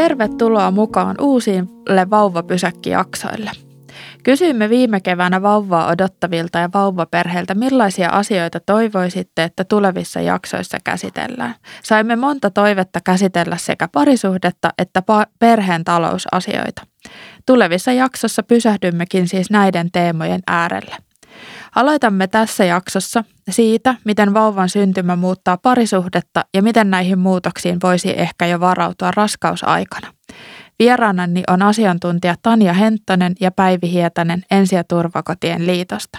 Tervetuloa mukaan uusille vauvapysäkkijaksoille. Kysyimme viime keväänä vauvaa odottavilta ja vauvaperheiltä, millaisia asioita toivoisitte, että tulevissa jaksoissa käsitellään. Saimme monta toivetta käsitellä sekä parisuhdetta että perheen talousasioita. Tulevissa jaksossa pysähdymmekin siis näiden teemojen äärelle. Aloitamme tässä jaksossa siitä, miten vauvan syntymä muuttaa parisuhdetta ja miten näihin muutoksiin voisi ehkä jo varautua raskausaikana. Vieraanani on asiantuntija Tanja Henttonen ja Päivi Hietanen Ensi- ja turvakotien liitosta.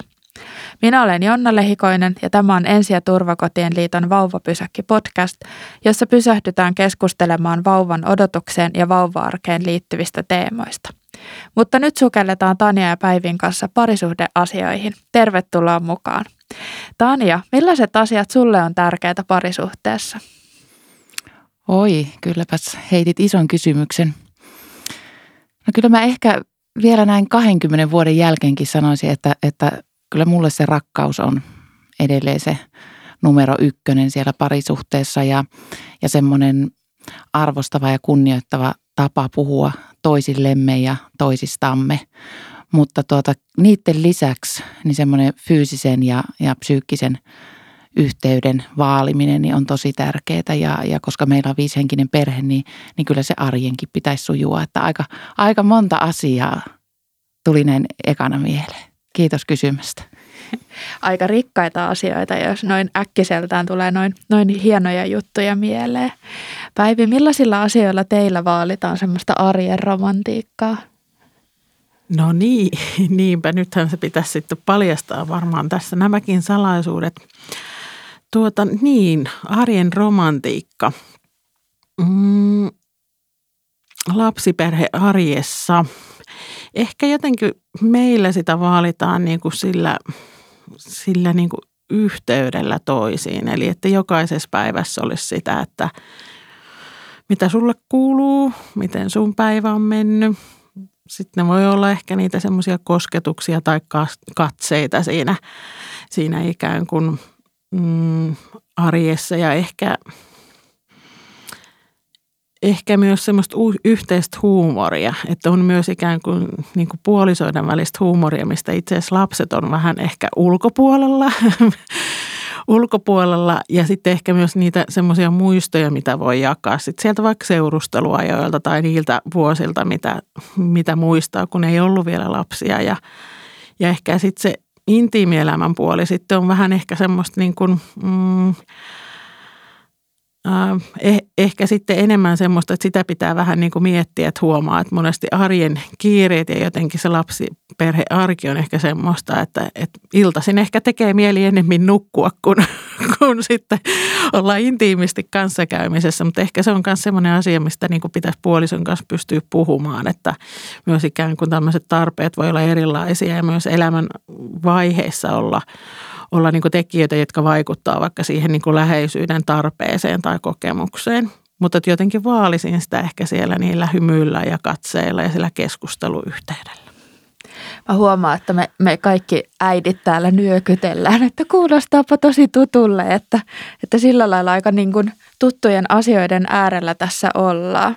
Minä olen Jonna Lehikoinen ja tämä on Ensi- ja turvakotien liiton Vauvapysäkki podcast, jossa pysähdytään keskustelemaan vauvan odotukseen ja vauva-arkeen liittyvistä teemoista. Mutta nyt sukelletaan Tanja ja Päivin kanssa parisuhdeasioihin. Tervetuloa mukaan. Tanja, millaiset asiat sulle on tärkeitä parisuhteessa? Oi, kylläpäs heitit ison kysymyksen. No kyllä mä ehkä vielä näin 20 vuoden jälkeenkin sanoisin, että, että kyllä mulle se rakkaus on edelleen se numero ykkönen siellä parisuhteessa ja, ja semmoinen arvostava ja kunnioittava tapa puhua toisillemme ja toisistamme. Mutta tuota, niiden lisäksi niin semmoinen fyysisen ja, ja psyykkisen yhteyden vaaliminen niin on tosi tärkeää ja, ja koska meillä on viisihenkinen perhe, niin, niin kyllä se arjenkin pitäisi sujua. Että aika, aika monta asiaa tuli näin ekana mieleen. Kiitos kysymästä. Aika rikkaita asioita, jos noin äkkiseltään tulee noin, noin hienoja juttuja mieleen. Päivi, millaisilla asioilla teillä vaalitaan semmoista arjen romantiikkaa? No niin, niinpä nythän se pitäisi sitten paljastaa varmaan tässä nämäkin salaisuudet. Tuota niin, arjen romantiikka. Mm, lapsiperhe arjessa. Ehkä jotenkin meillä sitä vaalitaan niin kuin sillä, sillä niin kuin yhteydellä toisiin. Eli että jokaisessa päivässä olisi sitä, että mitä sulle kuuluu, miten sun päivä on mennyt. Sitten ne voi olla ehkä niitä semmoisia kosketuksia tai katseita siinä, siinä ikään kuin – mm, arjessa. Ja ehkä, ehkä myös semmoista yhteistä huumoria, että on myös ikään kuin, niin kuin puolisoiden välistä huumoria, mistä itse asiassa lapset on vähän ehkä ulkopuolella, ulkopuolella ja sitten ehkä myös niitä semmoisia muistoja, mitä voi jakaa sitten sieltä vaikka seurusteluajoilta tai niiltä vuosilta, mitä, mitä muistaa, kun ei ollut vielä lapsia. Ja, ja ehkä sitten se intiimielämän puoli sitten on vähän ehkä semmoista niin kuin, mm, eh, ehkä sitten enemmän semmoista, että sitä pitää vähän niin kuin miettiä, että huomaa, että monesti arjen kiireet ja jotenkin se lapsiperhearki on ehkä semmoista, että, että iltaisin ehkä tekee mieli enemmän nukkua kuin, kuin sitten olla intiimisti kanssakäymisessä, mutta ehkä se on myös semmoinen asia, mistä niin kuin pitäisi puolison kanssa pystyä puhumaan, että myös ikään kuin tämmöiset tarpeet voi olla erilaisia ja myös elämän vaiheissa olla olla niin kuin tekijöitä, jotka vaikuttaa vaikka siihen niin kuin läheisyyden tarpeeseen tai kokemukseen. Mutta jotenkin vaalisin sitä ehkä siellä niillä hymyillä ja katseilla ja sillä keskusteluyhteydellä. Mä huomaan, että me, me kaikki äidit täällä nyökytellään, että kuulostaapa tosi tutulle, että, että sillä lailla aika niin kuin tuttujen asioiden äärellä tässä ollaan.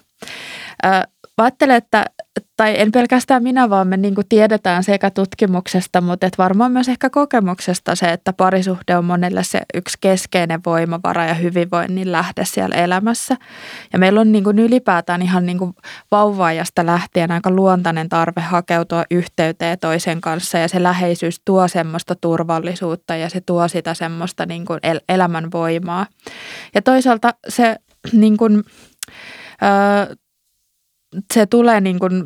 Mä ajattelen, että, tai en pelkästään minä, vaan me niin tiedetään sekä tutkimuksesta, mutta että varmaan myös ehkä kokemuksesta se, että parisuhde on monelle se yksi keskeinen voimavara ja hyvinvoinnin lähde siellä elämässä. Ja meillä on niin ylipäätään ihan niin vauvaajasta lähtien aika luontainen tarve hakeutua yhteyteen toisen kanssa ja se läheisyys tuo semmoista turvallisuutta ja se tuo sitä semmoista niin el- elämän voimaa. Ja toisaalta se niin kuin, se tulee niin kuin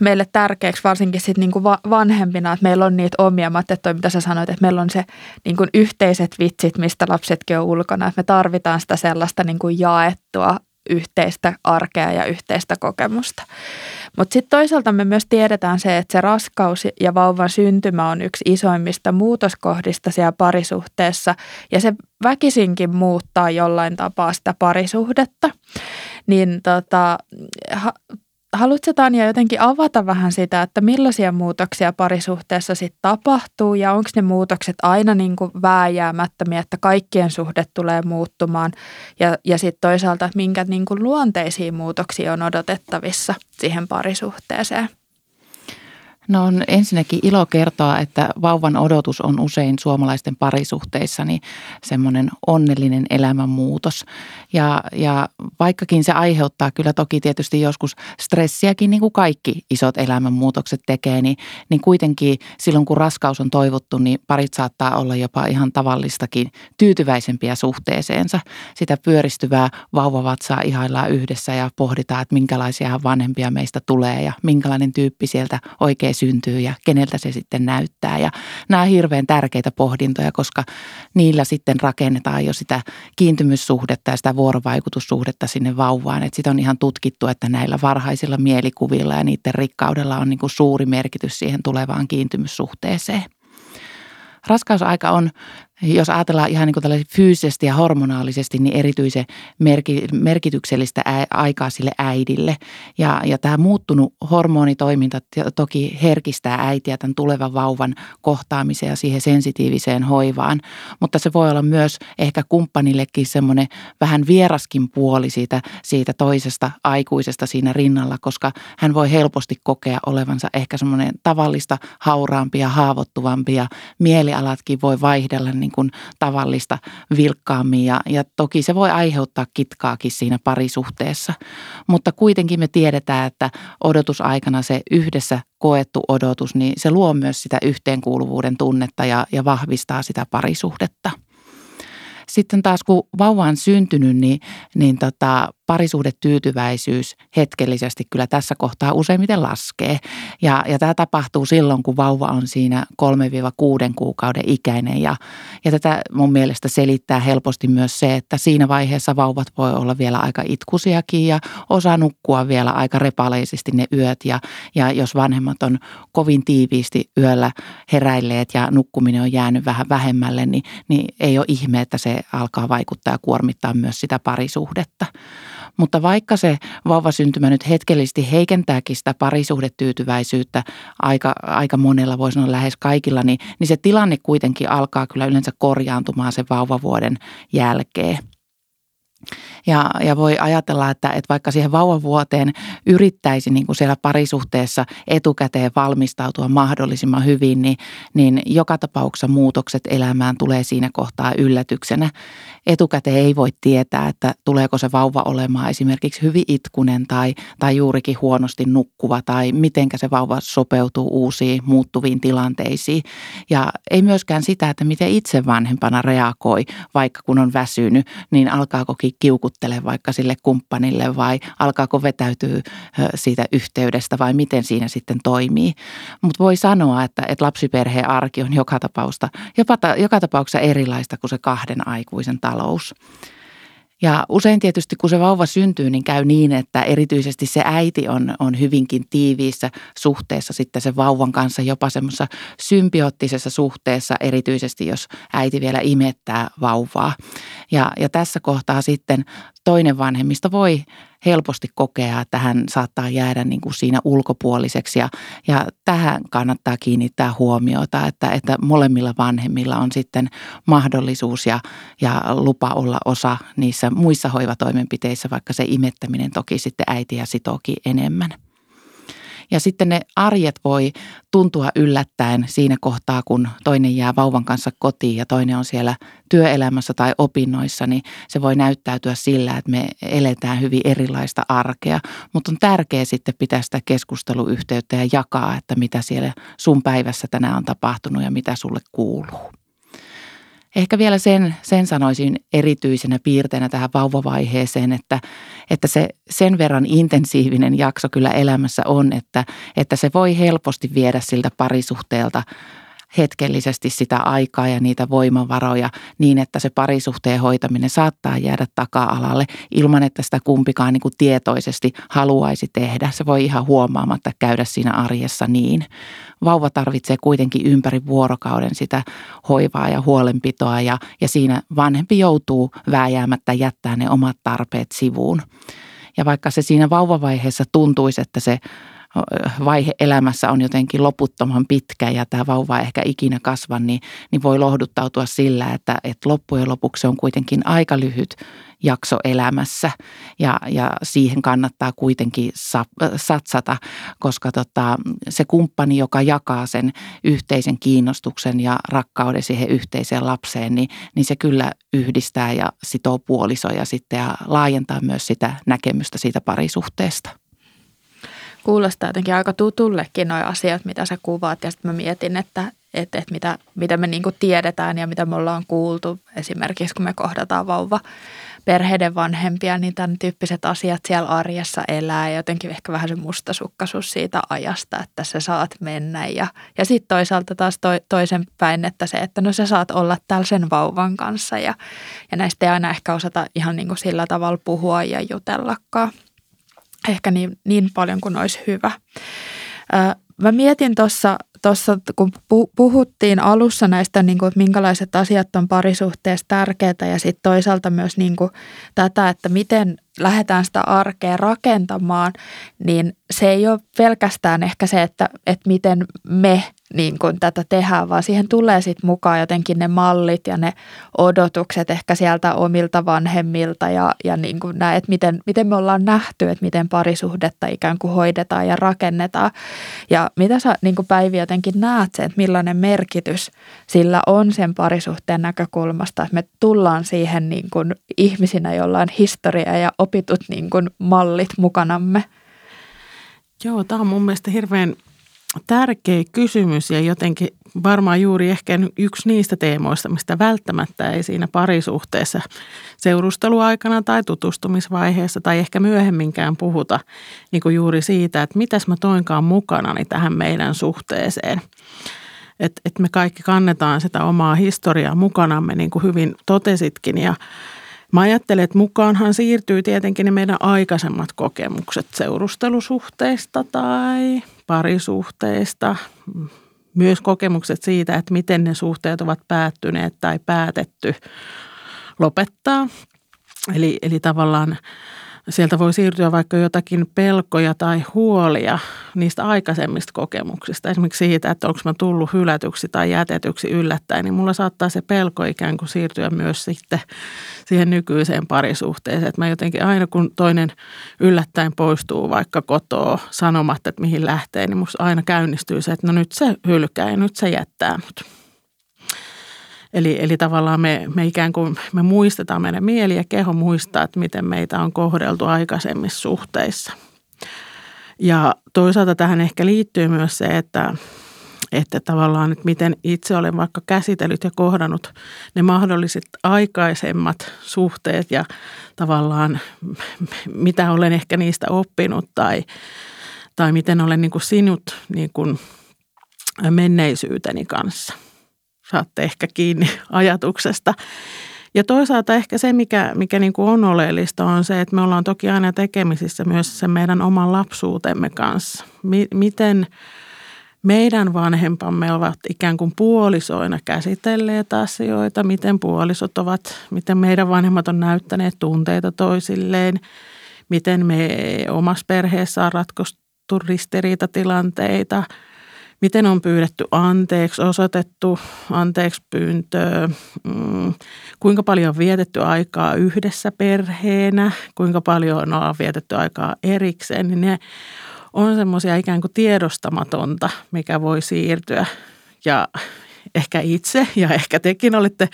meille tärkeäksi varsinkin sit niin kuin vanhempina, että meillä on niitä omia, mä toi mitä sä sanoit, että meillä on se niin kuin yhteiset vitsit, mistä lapsetkin on ulkona, että me tarvitaan sitä sellaista niin kuin jaettua yhteistä arkea ja yhteistä kokemusta. Mutta sitten toisaalta me myös tiedetään se, että se raskaus ja vauvan syntymä on yksi isoimmista muutoskohdista siellä parisuhteessa. Ja se väkisinkin muuttaa jollain tapaa sitä parisuhdetta niin tota, haluatko Tanja jotenkin avata vähän sitä, että millaisia muutoksia parisuhteessa sitten tapahtuu ja onko ne muutokset aina niin kuin vääjäämättömiä, että kaikkien suhde tulee muuttumaan ja, ja sitten toisaalta, että minkä niin kuin luonteisia muutoksia on odotettavissa siihen parisuhteeseen? No on ensinnäkin ilo kertoa, että vauvan odotus on usein suomalaisten parisuhteissa niin semmoinen onnellinen elämänmuutos. Ja, ja vaikkakin se aiheuttaa kyllä toki tietysti joskus stressiäkin, niin kuin kaikki isot elämänmuutokset tekee, niin, niin kuitenkin silloin kun raskaus on toivottu, niin parit saattaa olla jopa ihan tavallistakin tyytyväisempiä suhteeseensa. Sitä pyöristyvää vauvavatsaa ihaillaan yhdessä ja pohditaan, että minkälaisia vanhempia meistä tulee ja minkälainen tyyppi sieltä oikein syntyy ja keneltä se sitten näyttää. Ja nämä on hirveän tärkeitä pohdintoja, koska niillä sitten rakennetaan jo sitä kiintymyssuhdetta ja sitä vuorovaikutussuhdetta sinne vauvaan. Että sitä on ihan tutkittu, että näillä varhaisilla mielikuvilla ja niiden rikkaudella on niin kuin suuri merkitys siihen tulevaan kiintymyssuhteeseen. Raskausaika on jos ajatellaan ihan niin kuin fyysisesti ja hormonaalisesti, niin erityisen merki, merkityksellistä aikaa sille äidille. Ja, ja tämä muuttunut hormonitoiminta toki herkistää äitiä tämän tulevan vauvan kohtaamiseen ja siihen sensitiiviseen hoivaan. Mutta se voi olla myös ehkä kumppanillekin semmoinen vähän vieraskin puoli siitä, siitä toisesta aikuisesta siinä rinnalla, koska hän voi helposti kokea olevansa ehkä semmoinen tavallista hauraampi ja haavoittuvampi ja mielialatkin voi vaihdella niin niin kuin tavallista vilkkaammin ja, ja toki se voi aiheuttaa kitkaakin siinä parisuhteessa. Mutta kuitenkin me tiedetään, että odotusaikana se yhdessä koettu odotus, niin se luo myös sitä yhteenkuuluvuuden tunnetta ja, ja vahvistaa sitä parisuhdetta. Sitten taas kun vauva on syntynyt, niin, niin tota, parisuhdetyytyväisyys hetkellisesti kyllä tässä kohtaa useimmiten laskee. Ja, ja tämä tapahtuu silloin, kun vauva on siinä 3-6 kuukauden ikäinen. Ja, ja tätä mun mielestä selittää helposti myös se, että siinä vaiheessa vauvat voi olla vielä aika itkusiakin ja osa nukkua vielä aika repaleisesti ne yöt. Ja, ja jos vanhemmat on kovin tiiviisti yöllä heräilleet ja nukkuminen on jäänyt vähän vähemmälle, niin, niin ei ole ihme, että se alkaa vaikuttaa ja kuormittaa myös sitä parisuhdetta. Mutta vaikka se vauvasyntymä nyt hetkellisesti heikentääkin sitä parisuhdetyytyväisyyttä aika, aika monella, voisi sanoa lähes kaikilla, niin, niin se tilanne kuitenkin alkaa kyllä yleensä korjaantumaan sen vauvavuoden jälkeen. Ja, ja voi ajatella, että, että vaikka siihen vauvavuoteen yrittäisi niin kuin siellä parisuhteessa etukäteen valmistautua mahdollisimman hyvin, niin, niin joka tapauksessa muutokset elämään tulee siinä kohtaa yllätyksenä. Etukäteen ei voi tietää, että tuleeko se vauva olemaan esimerkiksi hyvin itkunen tai, tai juurikin huonosti nukkuva tai mitenkä se vauva sopeutuu uusiin muuttuviin tilanteisiin. Ja ei myöskään sitä, että miten itse vanhempana reagoi, vaikka kun on väsynyt, niin alkaakokin kiukut houkuttele vaikka sille kumppanille vai alkaako vetäytyä siitä yhteydestä vai miten siinä sitten toimii. Mutta voi sanoa, että, että lapsiperheen arki on joka, tapausta, jopa joka tapauksessa erilaista kuin se kahden aikuisen talous. Ja usein tietysti kun se vauva syntyy, niin käy niin, että erityisesti se äiti on, on hyvinkin tiiviissä suhteessa sitten sen vauvan kanssa, jopa semmoisessa symbioottisessa suhteessa, erityisesti jos äiti vielä imettää vauvaa. Ja, ja tässä kohtaa sitten toinen vanhemmista voi helposti kokea, että hän saattaa jäädä niin kuin siinä ulkopuoliseksi ja, ja tähän kannattaa kiinnittää huomiota, että, että molemmilla vanhemmilla on sitten mahdollisuus ja, ja lupa olla osa niissä muissa hoivatoimenpiteissä, vaikka se imettäminen toki sitten äitiä sitookin enemmän. Ja sitten ne arjet voi tuntua yllättäen siinä kohtaa, kun toinen jää vauvan kanssa kotiin ja toinen on siellä työelämässä tai opinnoissa, niin se voi näyttäytyä sillä, että me eletään hyvin erilaista arkea. Mutta on tärkeää sitten pitää sitä keskusteluyhteyttä ja jakaa, että mitä siellä sun päivässä tänään on tapahtunut ja mitä sulle kuuluu. Ehkä vielä sen, sen sanoisin erityisenä piirteenä tähän vauvavaiheeseen, että, että se sen verran intensiivinen jakso kyllä elämässä on, että, että se voi helposti viedä siltä parisuhteelta hetkellisesti sitä aikaa ja niitä voimavaroja niin, että se parisuhteen hoitaminen saattaa jäädä taka-alalle ilman, että sitä kumpikaan niin kuin tietoisesti haluaisi tehdä. Se voi ihan huomaamatta käydä siinä arjessa niin. Vauva tarvitsee kuitenkin ympäri vuorokauden sitä hoivaa ja huolenpitoa ja, ja siinä vanhempi joutuu vääjäämättä jättää ne omat tarpeet sivuun. Ja vaikka se siinä vauvavaiheessa tuntuisi, että se vaihe elämässä on jotenkin loputtoman pitkä ja tämä vauva ei ehkä ikinä kasva, niin, niin voi lohduttautua sillä, että, että loppujen lopuksi on kuitenkin aika lyhyt jakso elämässä ja, ja siihen kannattaa kuitenkin satsata, koska tota, se kumppani, joka jakaa sen yhteisen kiinnostuksen ja rakkauden siihen yhteiseen lapseen, niin, niin se kyllä yhdistää ja sitoo puolisoja sitten ja laajentaa myös sitä näkemystä siitä parisuhteesta kuulostaa jotenkin aika tutullekin nuo asiat, mitä sä kuvaat. Ja sitten mä mietin, että, että, että mitä, mitä me niin tiedetään ja mitä me ollaan kuultu esimerkiksi, kun me kohdataan vauva perheiden vanhempia, niin tämän tyyppiset asiat siellä arjessa elää ja jotenkin ehkä vähän se mustasukkaisuus siitä ajasta, että sä saat mennä. Ja, ja sitten toisaalta taas to, toisen päin, että se, että no sä saat olla täällä sen vauvan kanssa ja, ja näistä ei aina ehkä osata ihan niin kuin sillä tavalla puhua ja jutellakaan ehkä niin, niin paljon kuin olisi hyvä. Mä mietin tuossa, tossa, kun puhuttiin alussa näistä, niin kuin, että minkälaiset asiat on parisuhteessa tärkeitä ja sitten toisaalta myös niin kuin, tätä, että miten lähdetään sitä arkea rakentamaan, niin se ei ole pelkästään ehkä se, että, että miten me niin kuin tätä tehdään, vaan siihen tulee sitten mukaan jotenkin ne mallit ja ne odotukset ehkä sieltä omilta vanhemmilta ja, ja niin kuin nämä, että miten, miten me ollaan nähty, että miten parisuhdetta ikään kuin hoidetaan ja rakennetaan. Ja mitä sä niin kuin Päivi jotenkin näet sen, että millainen merkitys sillä on sen parisuhteen näkökulmasta, että me tullaan siihen niin kuin ihmisinä, joilla on historia ja opitut niin kuin mallit mukanamme. Joo, tämä on mun mielestä hirveän tärkeä kysymys ja jotenkin varmaan juuri ehkä yksi niistä teemoista, mistä välttämättä ei siinä parisuhteessa seurusteluaikana tai tutustumisvaiheessa tai ehkä myöhemminkään puhuta niin kuin juuri siitä, että mitäs mä toinkaan mukanani tähän meidän suhteeseen. Että et me kaikki kannetaan sitä omaa historiaa mukanamme, niin kuin hyvin totesitkin ja Mä ajattelen, että mukaanhan siirtyy tietenkin ne meidän aikaisemmat kokemukset seurustelusuhteista tai parisuhteista, myös kokemukset siitä, että miten ne suhteet ovat päättyneet tai päätetty lopettaa. Eli, eli tavallaan sieltä voi siirtyä vaikka jotakin pelkoja tai huolia niistä aikaisemmista kokemuksista. Esimerkiksi siitä, että onko mä tullut hylätyksi tai jätetyksi yllättäen, niin mulla saattaa se pelko ikään kuin siirtyä myös sitten siihen nykyiseen parisuhteeseen. Että mä jotenkin aina kun toinen yllättäen poistuu vaikka kotoa sanomatta, että mihin lähtee, niin musta aina käynnistyy se, että no nyt se hylkää ja nyt se jättää mut. Eli, eli tavallaan me, me ikään kuin me muistetaan, meidän mieli ja keho muistaa, että miten meitä on kohdeltu aikaisemmissa suhteissa. Ja toisaalta tähän ehkä liittyy myös se, että, että tavallaan, että miten itse olen vaikka käsitellyt ja kohdannut ne mahdolliset aikaisemmat suhteet ja tavallaan mitä olen ehkä niistä oppinut tai, tai miten olen niin kuin sinut niin kuin menneisyyteni kanssa – saatte ehkä kiinni ajatuksesta. Ja toisaalta ehkä se, mikä, mikä niin kuin on oleellista, on se, että me ollaan toki aina tekemisissä myös sen meidän oman lapsuutemme kanssa. miten meidän vanhempamme ovat ikään kuin puolisoina käsitelleet asioita, miten puolisot ovat, miten meidän vanhemmat on näyttäneet tunteita toisilleen, miten me omassa perheessä on ratkaistu ristiriitatilanteita – miten on pyydetty anteeksi, osoitettu anteeksi pyyntöä, mm, kuinka paljon on vietetty aikaa yhdessä perheenä, kuinka paljon on vietetty aikaa erikseen, niin ne on semmoisia ikään kuin tiedostamatonta, mikä voi siirtyä. Ja ehkä itse ja ehkä tekin olette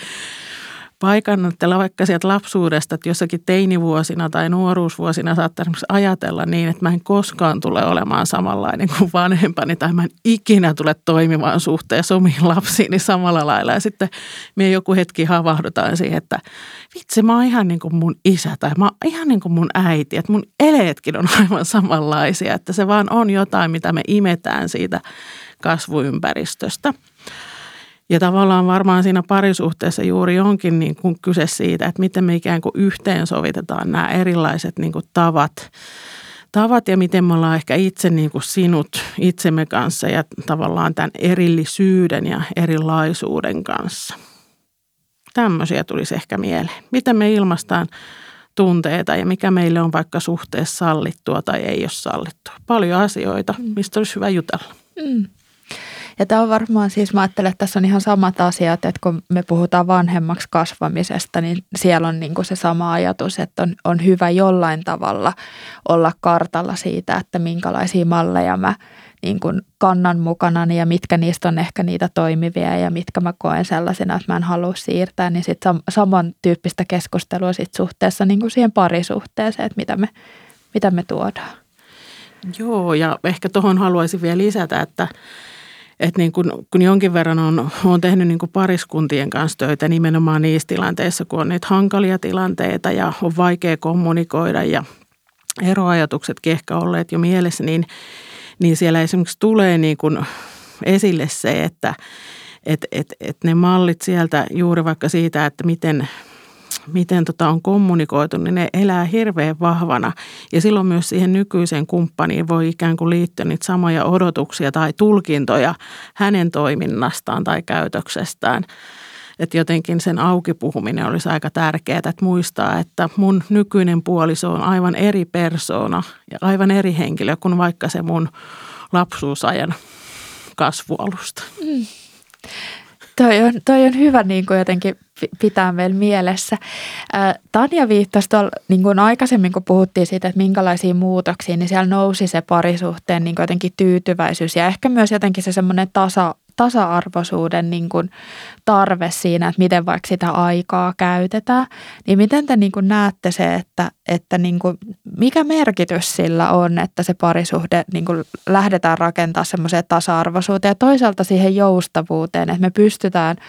paikannattella vaikka sieltä lapsuudesta, että jossakin teinivuosina tai nuoruusvuosina saattaa ajatella niin, että mä en koskaan tule olemaan samanlainen kuin vanhempani tai mä en ikinä tule toimimaan suhteessa omiin lapsiini samalla lailla. Ja sitten me joku hetki havahdutaan siihen, että vitsi mä oon ihan niin kuin mun isä tai mä oon ihan niin kuin mun äiti, että mun eleetkin on aivan samanlaisia, että se vaan on jotain, mitä me imetään siitä kasvuympäristöstä. Ja tavallaan varmaan siinä parisuhteessa juuri onkin niin kuin kyse siitä, että miten me ikään kuin yhteensovitetaan nämä erilaiset niin kuin tavat, tavat ja miten me ollaan ehkä itse niin kuin sinut itsemme kanssa ja tavallaan tämän erillisyyden ja erilaisuuden kanssa. Tämmöisiä tulisi ehkä mieleen. Miten me ilmaistaan tunteita ja mikä meille on vaikka suhteessa sallittua tai ei ole sallittua. Paljon asioita, mm. mistä olisi hyvä jutella. Mm. Ja tämä on varmaan siis, mä ajattelen, että tässä on ihan samat asiat, että kun me puhutaan vanhemmaksi kasvamisesta, niin siellä on niin kuin se sama ajatus, että on, on hyvä jollain tavalla olla kartalla siitä, että minkälaisia malleja mä niin kuin kannan mukana ja mitkä niistä on ehkä niitä toimivia ja mitkä mä koen sellaisena, että mä en halua siirtää, niin sitten sam- samantyyppistä keskustelua sit suhteessa niin kuin siihen parisuhteeseen, että mitä me, mitä me tuodaan. Joo, ja ehkä tuohon haluaisin vielä lisätä, että että niin kun, kun jonkin verran on, on tehnyt niin pariskuntien kanssa töitä nimenomaan niissä tilanteissa, kun on niitä hankalia tilanteita ja on vaikea kommunikoida ja eroajatukset ehkä olleet jo mielessä, niin, niin siellä esimerkiksi tulee niin kuin esille se, että et, et, et ne mallit sieltä juuri vaikka siitä, että miten miten tota on kommunikoitu, niin ne elää hirveän vahvana. Ja silloin myös siihen nykyiseen kumppaniin voi ikään kuin liittyä niitä samoja odotuksia tai tulkintoja hänen toiminnastaan tai käytöksestään. Että jotenkin sen auki puhuminen olisi aika tärkeää, että muistaa, että mun nykyinen puoliso on aivan eri persoona ja aivan eri henkilö kuin vaikka se mun lapsuusajan kasvualusta. Mm. Toi on, toi on hyvä niin kuin jotenkin pitää meillä mielessä. Tanja viittasi tuolla, niin kuin aikaisemmin, kun puhuttiin siitä, että minkälaisia muutoksia, niin siellä nousi se parisuhteen niin kuin jotenkin tyytyväisyys ja ehkä myös jotenkin se semmoinen tasa, tasa-arvoisuuden niin kuin tarve siinä, että miten vaikka sitä aikaa käytetään. Niin miten te niin kuin näette se, että, että niin kuin, mikä merkitys sillä on, että se parisuhde niin kuin lähdetään rakentamaan semmoiseen tasa-arvoisuuteen ja toisaalta siihen joustavuuteen, että me pystytään –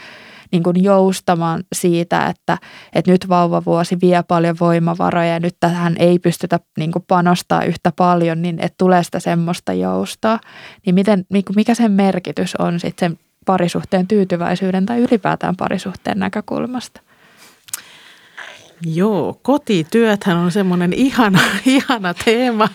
niin kuin joustamaan siitä, että, että nyt vauvavuosi vie paljon voimavaroja ja nyt tähän ei pystytä niin kuin panostaa yhtä paljon, niin että tulee sitä semmoista joustaa. Niin miten, niin mikä sen merkitys on sitten sen parisuhteen tyytyväisyyden tai ylipäätään parisuhteen näkökulmasta? Joo, kotityöthän on semmoinen ihana, ihana teema,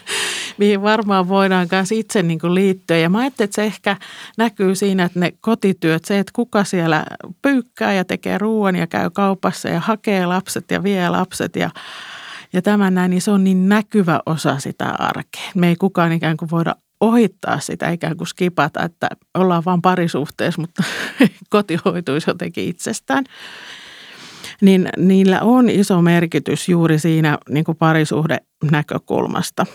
mihin varmaan voidaan myös itse niin kuin liittyä. Ja mä ajattelin, että se ehkä näkyy siinä, että ne kotityöt, se, että kuka siellä pyykkää ja tekee ruoan ja käy kaupassa ja hakee lapset ja vie lapset ja, ja tämän näin, niin se on niin näkyvä osa sitä arkea. Me ei kukaan ikään kuin voida ohittaa sitä, ikään kuin skipata, että ollaan vain parisuhteessa, mutta koti hoituisi jotenkin itsestään niin niillä on iso merkitys juuri siinä niin kuin parisuhde näkökulmasta.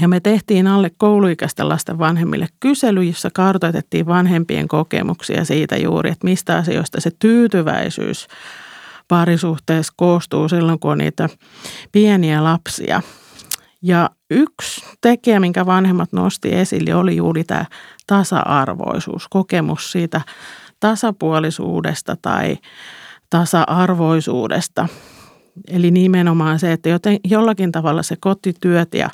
Ja me tehtiin alle kouluikäisten lasten vanhemmille kysely, jossa kartoitettiin vanhempien kokemuksia siitä juuri, että mistä asioista se tyytyväisyys parisuhteessa koostuu silloin, kun on niitä pieniä lapsia. Ja yksi tekijä, minkä vanhemmat nosti esille, oli juuri tämä tasa-arvoisuus, kokemus siitä tasapuolisuudesta tai tasa-arvoisuudesta. Eli nimenomaan se, että joten, jollakin tavalla se kotityöt ja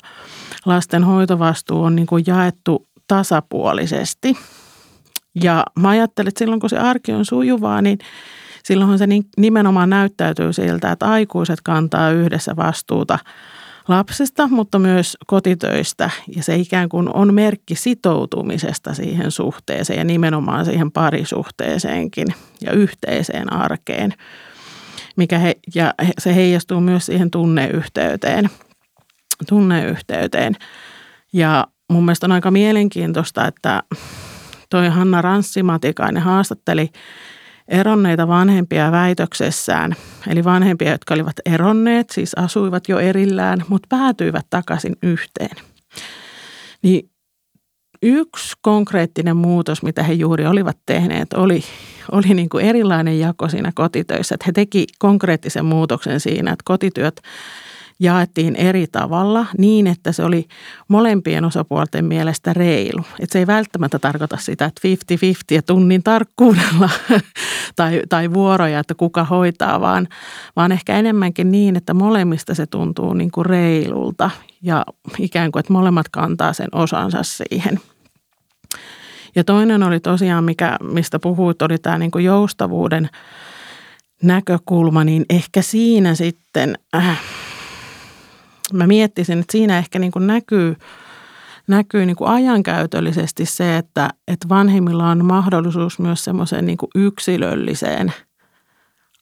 lasten hoitovastuu on niin kuin jaettu tasapuolisesti. Ja mä ajattelen, että silloin kun se arki on sujuvaa, niin silloinhan se nimenomaan näyttäytyy siltä, että aikuiset kantaa yhdessä vastuuta lapsesta, mutta myös kotitöistä. Ja se ikään kuin on merkki sitoutumisesta siihen suhteeseen ja nimenomaan siihen parisuhteeseenkin ja yhteiseen arkeen. Mikä he, ja se heijastuu myös siihen tunneyhteyteen – tunneyhteyteen. Ja mun mielestä on aika mielenkiintoista, että toi Hanna Ranssimatikainen haastatteli eronneita vanhempia väitöksessään, eli vanhempia, jotka olivat eronneet, siis asuivat jo erillään, mutta päätyivät takaisin yhteen. Niin yksi konkreettinen muutos, mitä he juuri olivat tehneet, oli, oli niin kuin erilainen jako siinä kotitöissä. Että he teki konkreettisen muutoksen siinä, että kotityöt jaettiin eri tavalla niin, että se oli molempien osapuolten mielestä reilu. Että se ei välttämättä tarkoita sitä, että 50-50 ja tunnin tarkkuudella tai, tai vuoroja, että kuka hoitaa, vaan, vaan ehkä enemmänkin niin, että molemmista se tuntuu niin kuin reilulta ja ikään kuin, että molemmat kantaa sen osansa siihen. Ja toinen oli tosiaan, mikä, mistä puhuit, oli tämä niin kuin joustavuuden näkökulma, niin ehkä siinä sitten äh, mä miettisin, että siinä ehkä niin kuin näkyy, näkyy niin kuin ajankäytöllisesti se, että, että vanhemmilla on mahdollisuus myös semmoiseen niin kuin yksilölliseen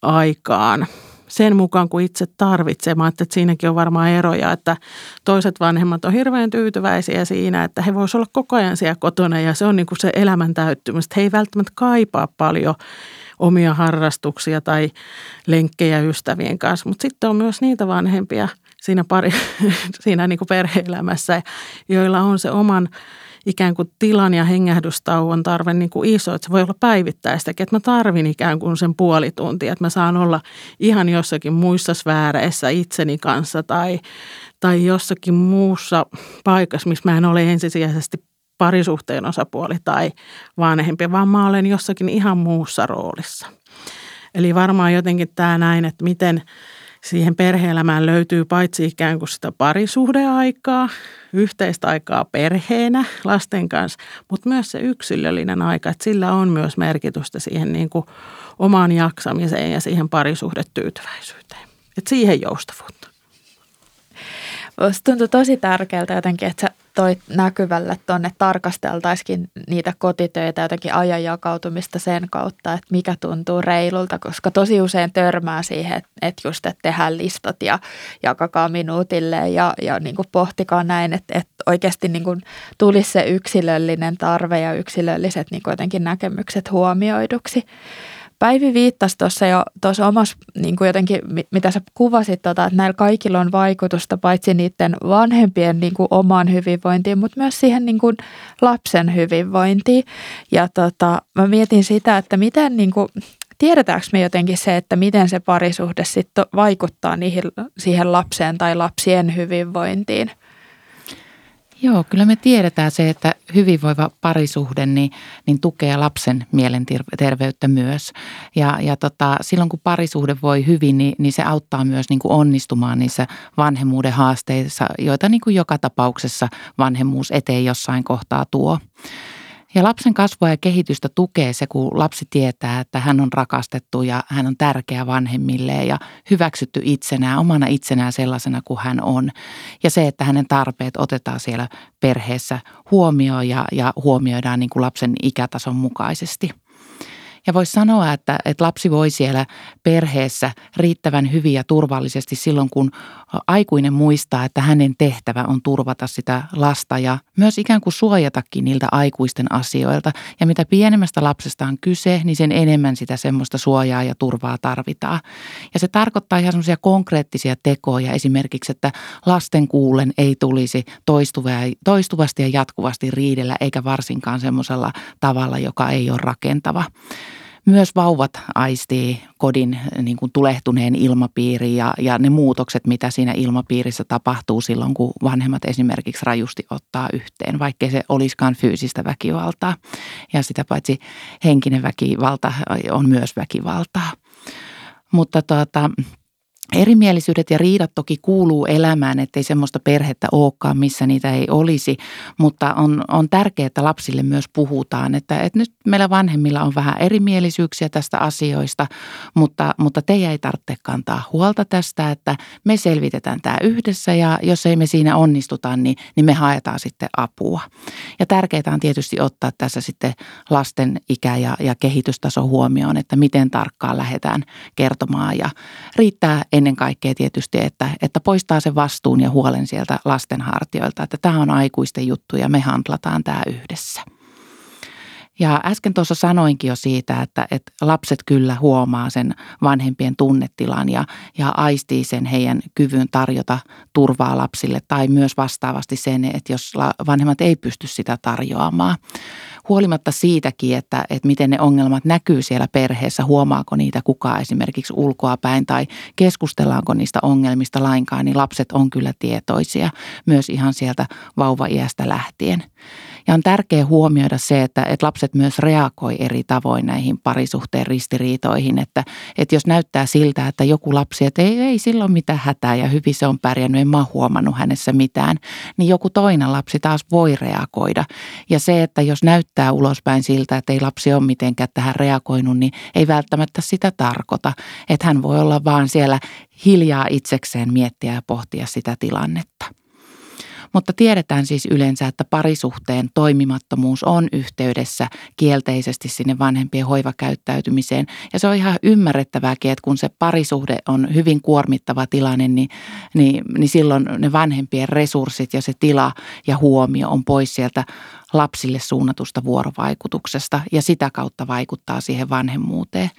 aikaan sen mukaan, kuin itse tarvitsee. Mä että siinäkin on varmaan eroja, että toiset vanhemmat on hirveän tyytyväisiä siinä, että he voisivat olla koko ajan siellä kotona ja se on niin kuin se elämän täyttymys. He ei välttämättä kaipaa paljon omia harrastuksia tai lenkkejä ystävien kanssa, mutta sitten on myös niitä vanhempia siinä, pari, siinä niin kuin perhe-elämässä, joilla on se oman ikään kuin tilan ja hengähdystauon tarve niin kuin iso, että se voi olla päivittäistäkin, että mä tarvin ikään kuin sen puoli tuntia, että mä saan olla ihan jossakin muissa sfääreissä itseni kanssa tai, tai jossakin muussa paikassa, missä mä en ole ensisijaisesti parisuhteen osapuoli tai vanhempi, vaan mä olen jossakin ihan muussa roolissa. Eli varmaan jotenkin tämä näin, että miten siihen perheelämään löytyy paitsi ikään kuin sitä parisuhdeaikaa, yhteistä aikaa perheenä lasten kanssa, mutta myös se yksilöllinen aika, että sillä on myös merkitystä siihen niin kuin omaan jaksamiseen ja siihen parisuhdetyytyväisyyteen. Että siihen joustavuutta. Musta tuntuu tosi tärkeältä jotenkin, että sä toi näkyvälle tuonne tarkasteltaisikin niitä kotitöitä, jotenkin ajan jakautumista sen kautta, että mikä tuntuu reilulta, koska tosi usein törmää siihen, että just, että tehdään listat ja jakakaa minuutille ja, ja niin kuin pohtikaa näin, että, että oikeasti niin kuin tulisi se yksilöllinen tarve ja yksilölliset niin kuin jotenkin näkemykset huomioiduksi. Päivi viittasi tuossa jo tuossa omassa niin kuin jotenkin, mitä sä kuvasit, tota, että näillä kaikilla on vaikutusta paitsi niiden vanhempien niin kuin omaan hyvinvointiin, mutta myös siihen niin kuin lapsen hyvinvointiin. Ja tota, mä mietin sitä, että miten niin kuin, tiedetäänkö me jotenkin se, että miten se parisuhde sitten vaikuttaa niihin, siihen lapseen tai lapsien hyvinvointiin – Joo, kyllä me tiedetään se, että hyvinvoiva parisuhde niin, niin tukee lapsen mielenterveyttä myös. Ja, ja tota, silloin kun parisuhde voi hyvin, niin, niin se auttaa myös niin kuin onnistumaan niissä vanhemmuuden haasteissa, joita niin kuin joka tapauksessa vanhemmuus eteen jossain kohtaa tuo. Ja lapsen kasvua ja kehitystä tukee se, kun lapsi tietää, että hän on rakastettu ja hän on tärkeä vanhemmilleen ja hyväksytty itsenään, omana itsenään sellaisena kuin hän on. Ja se, että hänen tarpeet otetaan siellä perheessä huomioon ja, ja huomioidaan niin kuin lapsen ikätason mukaisesti – ja voisi sanoa, että, että lapsi voi siellä perheessä riittävän hyvin ja turvallisesti silloin, kun aikuinen muistaa, että hänen tehtävä on turvata sitä lasta ja myös ikään kuin suojatakin niiltä aikuisten asioilta. Ja mitä pienemmästä lapsesta on kyse, niin sen enemmän sitä semmoista suojaa ja turvaa tarvitaan. Ja se tarkoittaa ihan semmoisia konkreettisia tekoja, esimerkiksi, että lasten kuulen ei tulisi toistuvasti ja jatkuvasti riidellä, eikä varsinkaan semmoisella tavalla, joka ei ole rakentava. Myös vauvat aistii kodin niin kuin tulehtuneen ilmapiiri ja, ja ne muutokset, mitä siinä ilmapiirissä tapahtuu silloin, kun vanhemmat esimerkiksi rajusti ottaa yhteen, vaikkei se olisikaan fyysistä väkivaltaa. Ja sitä paitsi henkinen väkivalta on myös väkivaltaa. Mutta tuota, Erimielisyydet ja riidat toki kuuluu elämään, ettei semmoista perhettä olekaan, missä niitä ei olisi, mutta on, on tärkeää, että lapsille myös puhutaan, että, että nyt meillä vanhemmilla on vähän erimielisyyksiä tästä asioista, mutta, mutta teidän ei tarvitse kantaa huolta tästä, että me selvitetään tämä yhdessä ja jos ei me siinä onnistuta, niin, niin me haetaan sitten apua. Ja tärkeää on tietysti ottaa tässä sitten lasten ikä ja, ja kehitystaso huomioon, että miten tarkkaan lähdetään kertomaan ja riittää ennen kaikkea tietysti, että, että poistaa sen vastuun ja huolen sieltä lasten hartioilta, että tämä on aikuisten juttu ja me handlataan tämä yhdessä. Ja äsken tuossa sanoinkin jo siitä, että, että lapset kyllä huomaa sen vanhempien tunnetilan ja, ja aistii sen heidän kyvyn tarjota turvaa lapsille tai myös vastaavasti sen, että jos vanhemmat ei pysty sitä tarjoamaan huolimatta siitäkin, että, että miten ne ongelmat näkyy siellä perheessä, huomaako niitä kukaan esimerkiksi ulkoa päin tai keskustellaanko niistä ongelmista lainkaan, niin lapset on kyllä tietoisia myös ihan sieltä vauva-iästä lähtien. Ja on tärkeää huomioida se, että, että lapset myös reagoi eri tavoin näihin parisuhteen ristiriitoihin, että, että jos näyttää siltä, että joku lapsi, että ei, ei silloin mitään hätää ja hyvin se on pärjännyt, en mä huomannut hänessä mitään, niin joku toinen lapsi taas voi reagoida. Ja se, että jos näyttää ulospäin siltä, että ei lapsi ole mitenkään tähän reagoinut, niin ei välttämättä sitä tarkoita, että hän voi olla vaan siellä hiljaa itsekseen miettiä ja pohtia sitä tilannetta. Mutta tiedetään siis yleensä, että parisuhteen toimimattomuus on yhteydessä kielteisesti sinne vanhempien hoivakäyttäytymiseen. Ja se on ihan ymmärrettävääkin, että kun se parisuhde on hyvin kuormittava tilanne, niin, niin, niin silloin ne vanhempien resurssit ja se tila ja huomio on pois sieltä lapsille suunnatusta vuorovaikutuksesta ja sitä kautta vaikuttaa siihen vanhemmuuteen.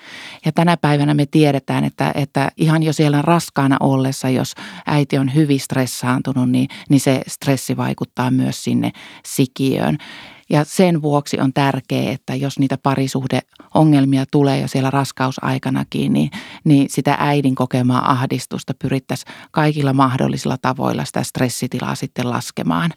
Ja tänä päivänä me tiedetään, että, että ihan jo siellä raskaana ollessa, jos äiti on hyvin stressaantunut, niin, niin se stressi vaikuttaa myös sinne sikiöön. Ja sen vuoksi on tärkeää, että jos niitä parisuhdeongelmia tulee jo siellä raskausaikanakin, niin, niin sitä äidin kokemaa ahdistusta pyrittäisiin kaikilla mahdollisilla tavoilla sitä stressitilaa sitten laskemaan.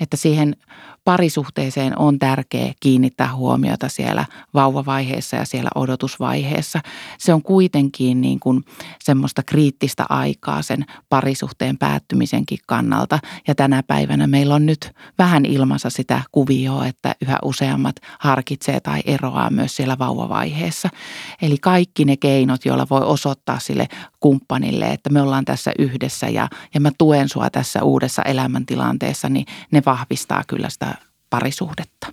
Että siihen parisuhteeseen on tärkeää kiinnittää huomiota siellä vauvavaiheessa ja siellä odotusvaiheessa. Se on kuitenkin niin kuin semmoista kriittistä aikaa sen parisuhteen päättymisenkin kannalta. Ja tänä päivänä meillä on nyt vähän ilmassa sitä kuvioa, että yhä useammat harkitsee tai eroaa myös siellä vauvavaiheessa. Eli kaikki ne keinot, joilla voi osoittaa sille kumppanille, että me ollaan tässä yhdessä ja, ja mä tuen sua tässä uudessa elämäntilanteessa, niin ne vahvistaa kyllä sitä parisuhdetta.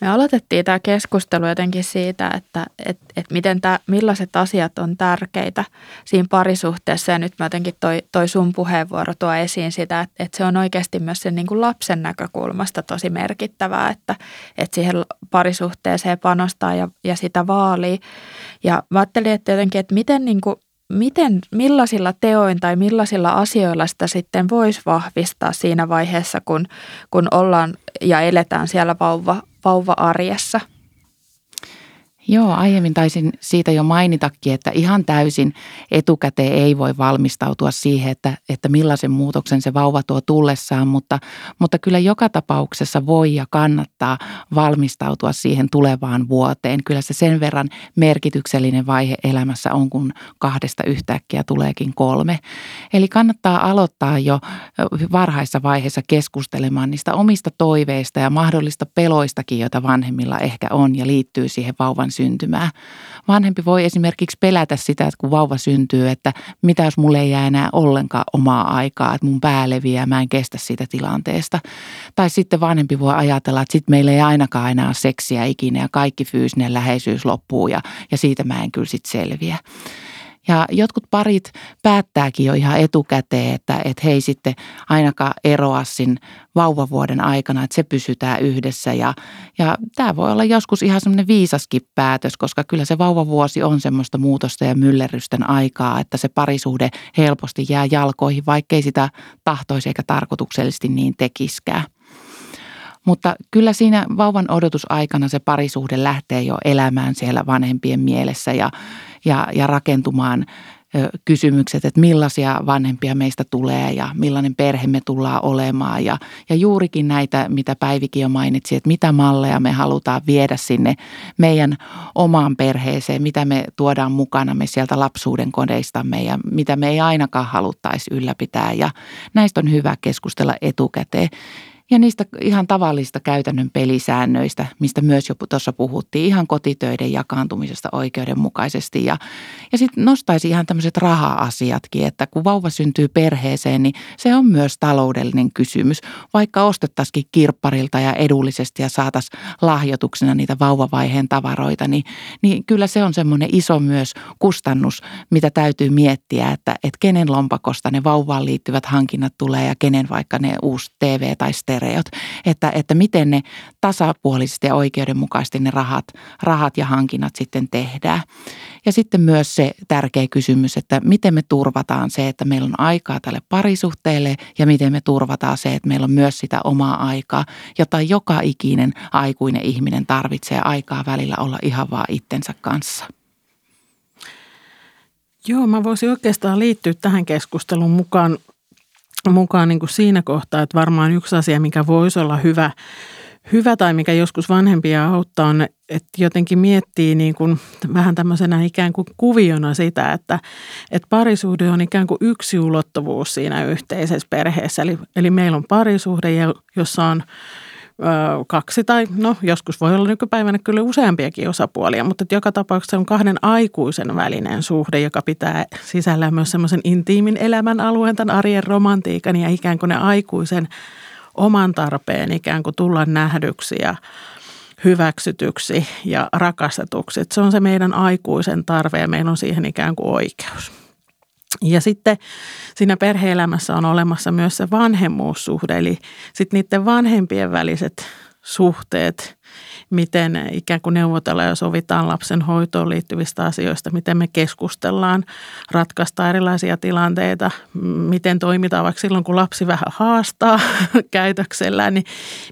Me aloitettiin tämä keskustelu jotenkin siitä, että et, et miten tämä, millaiset asiat on tärkeitä siinä parisuhteessa. Ja nyt mä jotenkin toi, toi sun puheenvuoro tuo esiin sitä, että, että se on oikeasti myös sen niin kuin lapsen näkökulmasta tosi merkittävää, että, että siihen parisuhteeseen panostaa ja, ja sitä vaalii. Ja mä ajattelin, että jotenkin, että miten niin kuin miten, millaisilla teoin tai millaisilla asioilla sitä sitten voisi vahvistaa siinä vaiheessa, kun, kun ollaan ja eletään siellä vauva, vauva-arjessa – Joo, aiemmin taisin siitä jo mainitakin, että ihan täysin etukäteen ei voi valmistautua siihen, että, että millaisen muutoksen se vauva tuo tullessaan, mutta, mutta kyllä joka tapauksessa voi ja kannattaa valmistautua siihen tulevaan vuoteen. Kyllä se sen verran merkityksellinen vaihe elämässä on, kun kahdesta yhtäkkiä tuleekin kolme. Eli kannattaa aloittaa jo varhaisessa vaiheessa keskustelemaan niistä omista toiveista ja mahdollista peloistakin, joita vanhemmilla ehkä on ja liittyy siihen vauvan syntymää. Vanhempi voi esimerkiksi pelätä sitä, että kun vauva syntyy, että mitä jos mulle ei jää enää ollenkaan omaa aikaa, että mun pää leviää, mä en kestä siitä tilanteesta. Tai sitten vanhempi voi ajatella, että sitten meillä ei ainakaan enää seksiä ikinä ja kaikki fyysinen läheisyys loppuu ja, ja siitä mä en kyllä sitten selviä. Ja jotkut parit päättääkin jo ihan etukäteen, että, että he ei sitten ainakaan eroa sin vauvavuoden aikana, että se pysytään yhdessä. Ja, ja tämä voi olla joskus ihan semmoinen viisaskin päätös, koska kyllä se vauvavuosi on semmoista muutosta ja myllerrysten aikaa, että se parisuhde helposti jää jalkoihin, vaikkei sitä tahtoisi eikä tarkoituksellisesti niin tekiskään. Mutta kyllä siinä vauvan odotusaikana se parisuhde lähtee jo elämään siellä vanhempien mielessä ja, ja, ja rakentumaan kysymykset, että millaisia vanhempia meistä tulee ja millainen perhe me tullaan olemaan. Ja, ja juurikin näitä, mitä Päivikin jo mainitsi, että mitä malleja me halutaan viedä sinne meidän omaan perheeseen, mitä me tuodaan mukana me sieltä lapsuuden kodeistamme ja mitä me ei ainakaan haluttaisi ylläpitää. Ja näistä on hyvä keskustella etukäteen ja niistä ihan tavallista käytännön pelisäännöistä, mistä myös jo tuossa puhuttiin, ihan kotitöiden jakaantumisesta oikeudenmukaisesti. Ja, ja sitten nostaisi ihan tämmöiset raha-asiatkin, että kun vauva syntyy perheeseen, niin se on myös taloudellinen kysymys. Vaikka ostettaisikin kirpparilta ja edullisesti ja saataisiin lahjoituksena niitä vauvavaiheen tavaroita, niin, niin kyllä se on semmoinen iso myös kustannus, mitä täytyy miettiä, että, että kenen lompakosta ne vauvaan liittyvät hankinnat tulee ja kenen vaikka ne uusi TV tai stereot, että, että miten ne tasapuolisesti ja oikeudenmukaisesti ne rahat, rahat ja hankinnat sitten tehdään. Ja sitten myös se tärkeä kysymys, että miten me turvataan se, että meillä on aikaa tälle parisuhteelle ja miten me turvataan se, että meillä on myös sitä omaa aikaa, jota joka ikinen aikuinen ihminen tarvitsee aikaa välillä olla ihan vaan itsensä kanssa. Joo, mä voisin oikeastaan liittyä tähän keskusteluun mukaan mukaan niin kuin siinä kohtaa, että varmaan yksi asia, mikä voisi olla hyvä, hyvä tai mikä joskus vanhempia auttaa on, että jotenkin miettii niin kuin vähän tämmöisenä ikään kuin kuviona sitä, että, että parisuhde on ikään kuin yksi ulottuvuus siinä yhteisessä perheessä. Eli, eli meillä on parisuhde, jossa on kaksi tai no joskus voi olla nykypäivänä kyllä useampiakin osapuolia, mutta joka tapauksessa on kahden aikuisen välinen suhde, joka pitää sisällään myös semmoisen intiimin elämän alueen, tämän arjen romantiikan ja ikään kuin ne aikuisen oman tarpeen ikään kuin tulla nähdyksi ja hyväksytyksi ja rakastetuksi. Se on se meidän aikuisen tarve ja meillä on siihen ikään kuin oikeus. Ja sitten siinä perheelämässä on olemassa myös se vanhemmuussuhde, eli sitten niiden vanhempien väliset suhteet, miten ikään kuin neuvotellaan ja sovitaan lapsen hoitoon liittyvistä asioista, miten me keskustellaan, ratkaista erilaisia tilanteita, miten toimitaan vaikka silloin, kun lapsi vähän haastaa käytöksellään, niin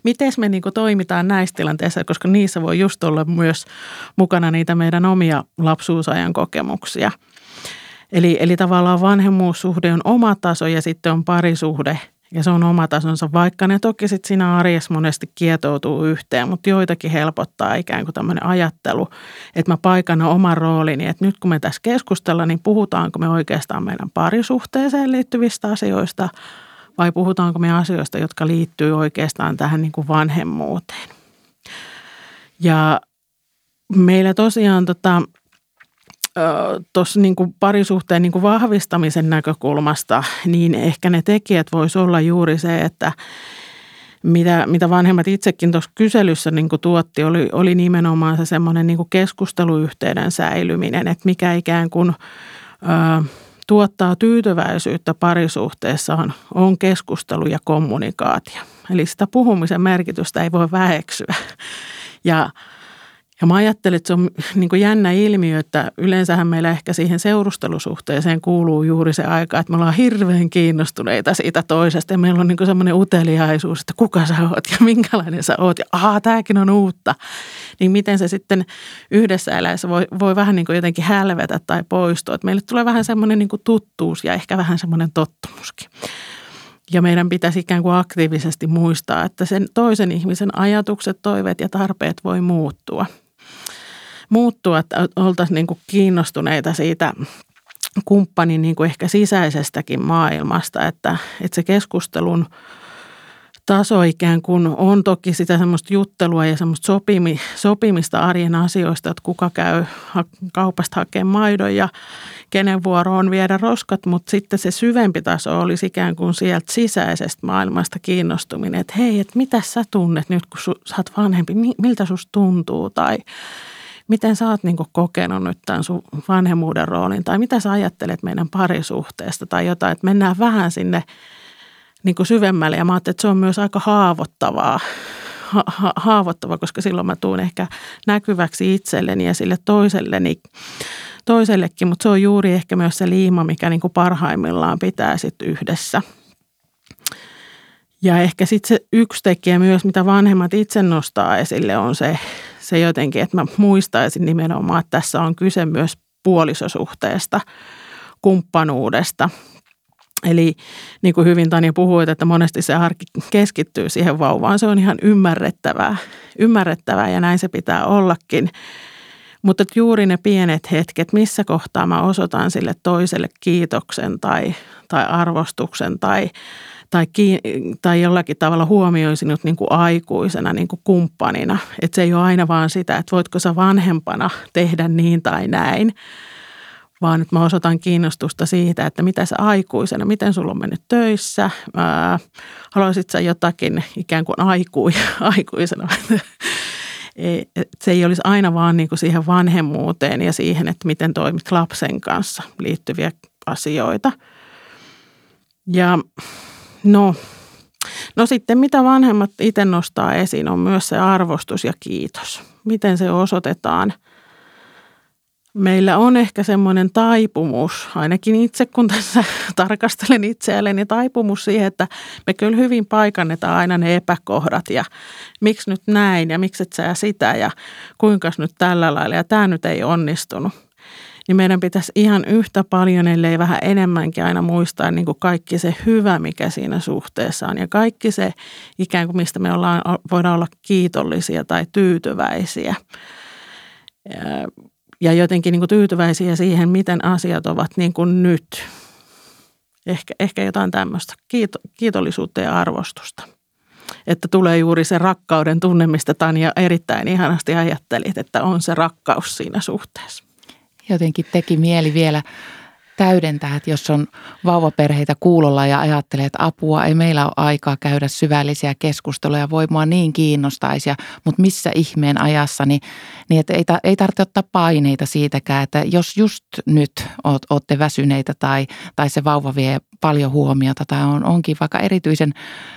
miten me niin toimitaan näissä tilanteissa, koska niissä voi just olla myös mukana niitä meidän omia lapsuusajan kokemuksia – Eli, eli tavallaan vanhemmuussuhde on oma taso ja sitten on parisuhde ja se on oma tasonsa, vaikka ne toki sitten siinä arjessa monesti kietoutuu yhteen, mutta joitakin helpottaa ikään kuin tämmöinen ajattelu, että mä paikana oman roolini, että nyt kun me tässä keskustellaan, niin puhutaanko me oikeastaan meidän parisuhteeseen liittyvistä asioista vai puhutaanko me asioista, jotka liittyy oikeastaan tähän niin kuin vanhemmuuteen. Ja meillä tosiaan tota, tuossa niin parisuhteen niin vahvistamisen näkökulmasta, niin ehkä ne tekijät voisi olla juuri se, että mitä, mitä vanhemmat itsekin tuossa kyselyssä niin tuotti, oli, oli nimenomaan se semmoinen niin keskusteluyhteyden säilyminen, että mikä ikään kuin ö, tuottaa tyytyväisyyttä parisuhteessa on, on keskustelu ja kommunikaatio. Eli sitä puhumisen merkitystä ei voi väheksyä. Ja ja mä ajattelin, että se on niin kuin jännä ilmiö, että yleensähän meillä ehkä siihen seurustelusuhteeseen kuuluu juuri se aika, että me ollaan hirveän kiinnostuneita siitä toisesta ja meillä on niin semmoinen uteliaisuus, että kuka sä oot ja minkälainen sä oot ja aah, tämäkin on uutta. Niin miten se sitten yhdessä eläessä voi, voi vähän niin kuin jotenkin hälvetä tai poistua. Että meille tulee vähän semmoinen niin kuin tuttuus ja ehkä vähän semmoinen tottumuskin. Ja meidän pitäisi ikään kuin aktiivisesti muistaa, että sen toisen ihmisen ajatukset, toiveet ja tarpeet voi muuttua – muuttua, että oltaisiin niin kuin kiinnostuneita siitä kumppanin niin kuin ehkä sisäisestäkin maailmasta, että, että se keskustelun taso ikään kuin on toki sitä semmoista juttelua ja semmoista sopimi, sopimista arjen asioista, että kuka käy kaupasta hakemaan maidon ja kenen vuoro on viedä roskat, mutta sitten se syvempi taso olisi ikään kuin sieltä sisäisestä maailmasta kiinnostuminen, että hei, että mitä sä tunnet nyt, kun sä oot vanhempi, miltä susta tuntuu tai miten sä oot niin kokenut nyt tämän sun vanhemmuuden roolin? Tai mitä sä ajattelet meidän parisuhteesta tai jotain, että mennään vähän sinne niin kuin syvemmälle. Ja mä ajattelin, että se on myös aika haavoittavaa, ha- ha- haavoittava, koska silloin mä tuun ehkä näkyväksi itselleni ja sille toiselleni, toisellekin, mutta se on juuri ehkä myös se liima, mikä niin kuin parhaimmillaan pitää sitten yhdessä. Ja ehkä sitten se yksi tekijä myös, mitä vanhemmat itse nostaa esille, on se se jotenkin, että mä muistaisin nimenomaan, että tässä on kyse myös puolisosuhteesta, kumppanuudesta. Eli niin kuin hyvin Tanja puhui, että monesti se arki keskittyy siihen vauvaan. Se on ihan ymmärrettävää, ymmärrettävää ja näin se pitää ollakin. Mutta juuri ne pienet hetket, missä kohtaa mä osoitan sille toiselle kiitoksen tai, tai arvostuksen tai tai, tai jollakin tavalla huomioi sinut niin kuin aikuisena, niin kuin kumppanina. Että se ei ole aina vaan sitä, että voitko sä vanhempana tehdä niin tai näin, vaan että mä osoitan kiinnostusta siitä, että mitä sä aikuisena, miten sulla on mennyt töissä, ää, haluaisit sä jotakin ikään kuin aikui, aikuisena. se ei olisi aina vaan niin kuin siihen vanhemmuuteen ja siihen, että miten toimit lapsen kanssa liittyviä asioita. Ja No, no sitten mitä vanhemmat itse nostaa esiin on myös se arvostus ja kiitos. Miten se osoitetaan? Meillä on ehkä semmoinen taipumus, ainakin itse kun tässä tarkastelen itseälleni, taipumus siihen, että me kyllä hyvin paikannetaan aina ne epäkohdat ja miksi nyt näin ja miksi et sä sitä ja kuinka nyt tällä lailla ja tämä nyt ei onnistunut niin meidän pitäisi ihan yhtä paljon, ellei vähän enemmänkin aina muistaa niin kuin kaikki se hyvä, mikä siinä suhteessa on. Ja kaikki se ikään kuin, mistä me ollaan, voidaan olla kiitollisia tai tyytyväisiä. Ja, jotenkin niin kuin tyytyväisiä siihen, miten asiat ovat niin kuin nyt. Ehkä, ehkä jotain tämmöistä kiito, kiitollisuutta ja arvostusta. että tulee juuri se rakkauden tunne, mistä Tanja erittäin ihanasti ajattelit, että on se rakkaus siinä suhteessa. Jotenkin teki mieli vielä täydentää, että jos on vauvaperheitä kuulolla ja ajattelee, että apua, ei meillä ole aikaa käydä syvällisiä keskusteluja, voi mua niin kiinnostaisi, mutta missä ihmeen ajassa, niin, niin että ei, ei tarvitse ottaa paineita siitäkään, että jos just nyt olette väsyneitä tai, tai se vauva vie paljon huomiota. Tai on, onkin vaikka erityisen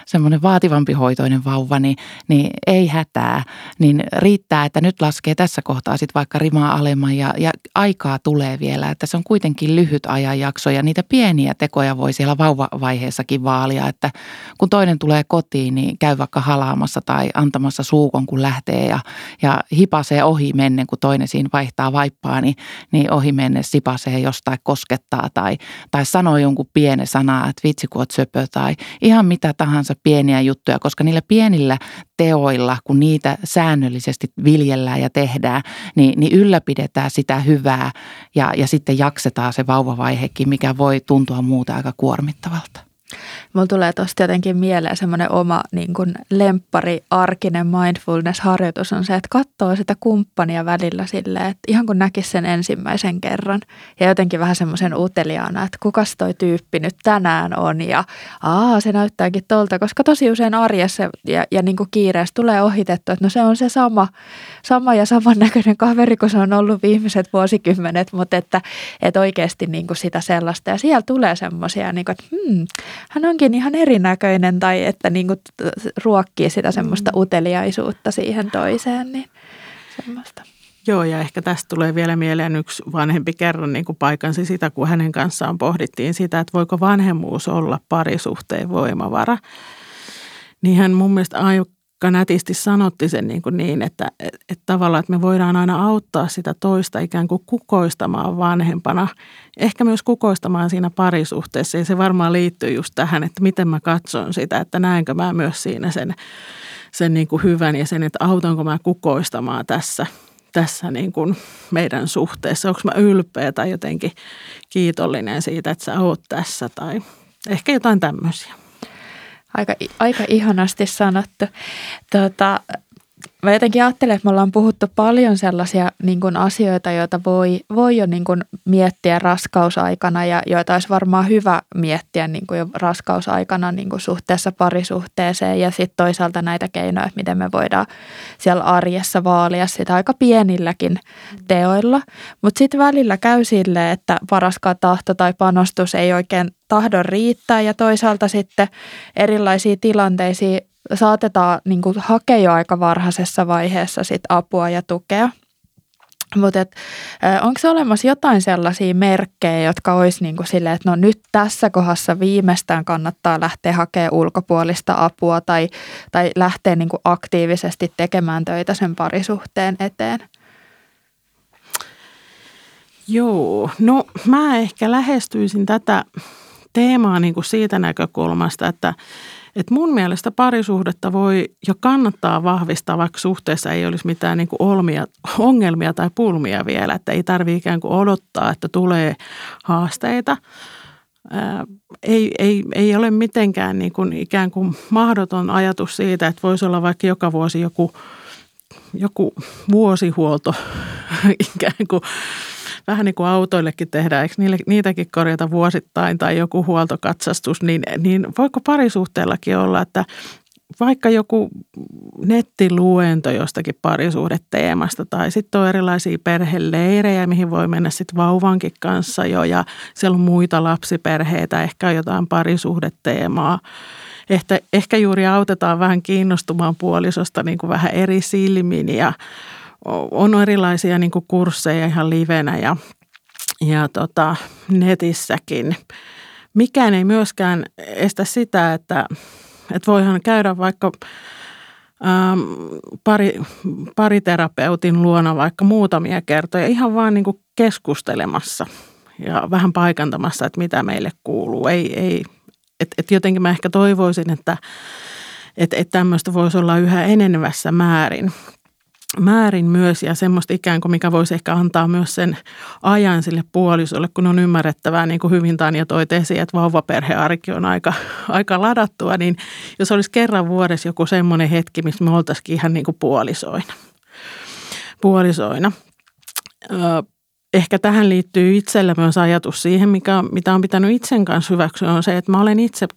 semmoinen vaativampi hoitoinen vauva, niin, niin ei hätää, niin riittää, että nyt laskee tässä kohtaa sitten vaikka rimaa alemman ja, ja aikaa tulee vielä, että se on kuitenkin lyhyt ajanjakso ja niitä pieniä tekoja voi siellä vauvavaiheessakin vaalia, että kun toinen tulee kotiin, niin käy vaikka halaamassa tai antamassa suukon, kun lähtee ja, ja hipasee ohi mennen, kun toinen siinä vaihtaa vaippaa, niin, niin ohi menne sipasee jostain koskettaa tai, tai sanoo jonkun pienen sanaa, että vitsi kun oot söpö tai ihan mitä tahansa pieniä juttuja, koska niillä pienillä teoilla, kun niitä säännöllisesti viljellään ja tehdään, niin, niin ylläpidetään sitä hyvää ja, ja sitten jaksetaan se vauvavaihekin, mikä voi tuntua muuta aika kuormittavalta. Mulla tulee tuosta jotenkin mieleen semmoinen oma niin kuin lemppari arkinen mindfulness-harjoitus on se, että katsoo sitä kumppania välillä silleen, että ihan kun näkisi sen ensimmäisen kerran. Ja jotenkin vähän semmoisen uteliaana, että kukas toi tyyppi nyt tänään on ja aa se näyttääkin tolta, koska tosi usein arjessa ja, ja niin kiireessä tulee ohitettu, että no se on se sama, sama ja samannäköinen kaveri kuin se on ollut viimeiset vuosikymmenet, mutta että, että oikeasti niin sitä sellaista. Ja siellä tulee semmoisia, niin että hmm, hän onkin ihan erinäköinen tai että niin kuin ruokkii sitä semmoista mm. uteliaisuutta siihen toiseen, niin semmoista. Joo, ja ehkä tästä tulee vielä mieleen yksi vanhempi kerran niin kuin paikansi sitä, kun hänen kanssaan pohdittiin sitä, että voiko vanhemmuus olla parisuhteen voimavara. Niin hän mun mielestä aika nätisti sanotti sen niin, kuin niin että, että, tavallaan, että me voidaan aina auttaa sitä toista ikään kuin kukoistamaan vanhempana. Ehkä myös kukoistamaan siinä parisuhteessa ja se varmaan liittyy just tähän, että miten mä katson sitä, että näenkö mä myös siinä sen, sen niin kuin hyvän ja sen, että autanko mä kukoistamaan tässä tässä niin kuin meidän suhteessa? Onko mä ylpeä tai jotenkin kiitollinen siitä, että sä oot tässä tai ehkä jotain tämmöisiä. Aika, aika ihanasti sanottu. Tota, mä jotenkin ajattelen, että me ollaan puhuttu paljon sellaisia niin kuin asioita, joita voi, voi jo niin kuin miettiä raskausaikana ja joita olisi varmaan hyvä miettiä niin kuin jo raskausaikana niin kuin suhteessa parisuhteeseen ja sitten toisaalta näitä keinoja, että miten me voidaan siellä arjessa vaalia sitä aika pienilläkin teoilla. Mutta sitten välillä käy sille, että paraskaan tahto tai panostus ei oikein tahdon riittää ja toisaalta sitten erilaisia tilanteisiin saatetaan niin kuin, hakea jo aika varhaisessa vaiheessa sit apua ja tukea. Mutta onko se olemassa jotain sellaisia merkkejä, jotka olisi niin kuin silleen, että no nyt tässä kohdassa viimeistään kannattaa lähteä hakemaan ulkopuolista apua tai, tai lähteä niin kuin aktiivisesti tekemään töitä sen parisuhteen eteen? Joo, no mä ehkä lähestyisin tätä teemaa niin kuin siitä näkökulmasta, että et mun mielestä parisuhdetta voi jo kannattaa vahvistaa, vaikka suhteessa ei olisi mitään niin kuin olmia, ongelmia tai pulmia vielä. Että ei tarvitse ikään kuin odottaa, että tulee haasteita. Ää, ei, ei, ei ole mitenkään niin kuin ikään kuin mahdoton ajatus siitä, että voisi olla vaikka joka vuosi joku, joku vuosihuolto ikään kuin vähän niin kuin autoillekin tehdään, eikö niille, niitäkin korjata vuosittain tai joku huoltokatsastus, niin, niin voiko parisuhteellakin olla, että vaikka joku nettiluento jostakin parisuhdeteemasta tai sitten on erilaisia perheleirejä, mihin voi mennä sitten vauvankin kanssa jo ja siellä on muita lapsiperheitä, ehkä jotain parisuhdeteemaa. Ehkä, ehkä juuri autetaan vähän kiinnostumaan puolisosta niin kuin vähän eri silmin ja on erilaisia niin kuin kursseja ihan livenä ja, ja tota, netissäkin. Mikään ei myöskään estä sitä, että, että voihan käydä vaikka ähm, pari, pariterapeutin luona vaikka muutamia kertoja ihan vaan niin kuin keskustelemassa ja vähän paikantamassa, että mitä meille kuuluu. Ei, ei, et, et jotenkin mä ehkä toivoisin, että et, et tämmöistä voisi olla yhä enenevässä määrin määrin myös ja semmoista ikään kuin, mikä voisi ehkä antaa myös sen ajan sille puolisolle, kun on ymmärrettävää, niin kuin hyvin Tanja toi esiin, että vauvaperhearki on aika, aika ladattua, niin jos olisi kerran vuodessa joku semmoinen hetki, missä me oltaisiin ihan niin kuin puolisoina. puolisoina. Ehkä tähän liittyy itsellä myös ajatus siihen, mikä, mitä on pitänyt itsen kanssa hyväksyä, on se, että mä olen itse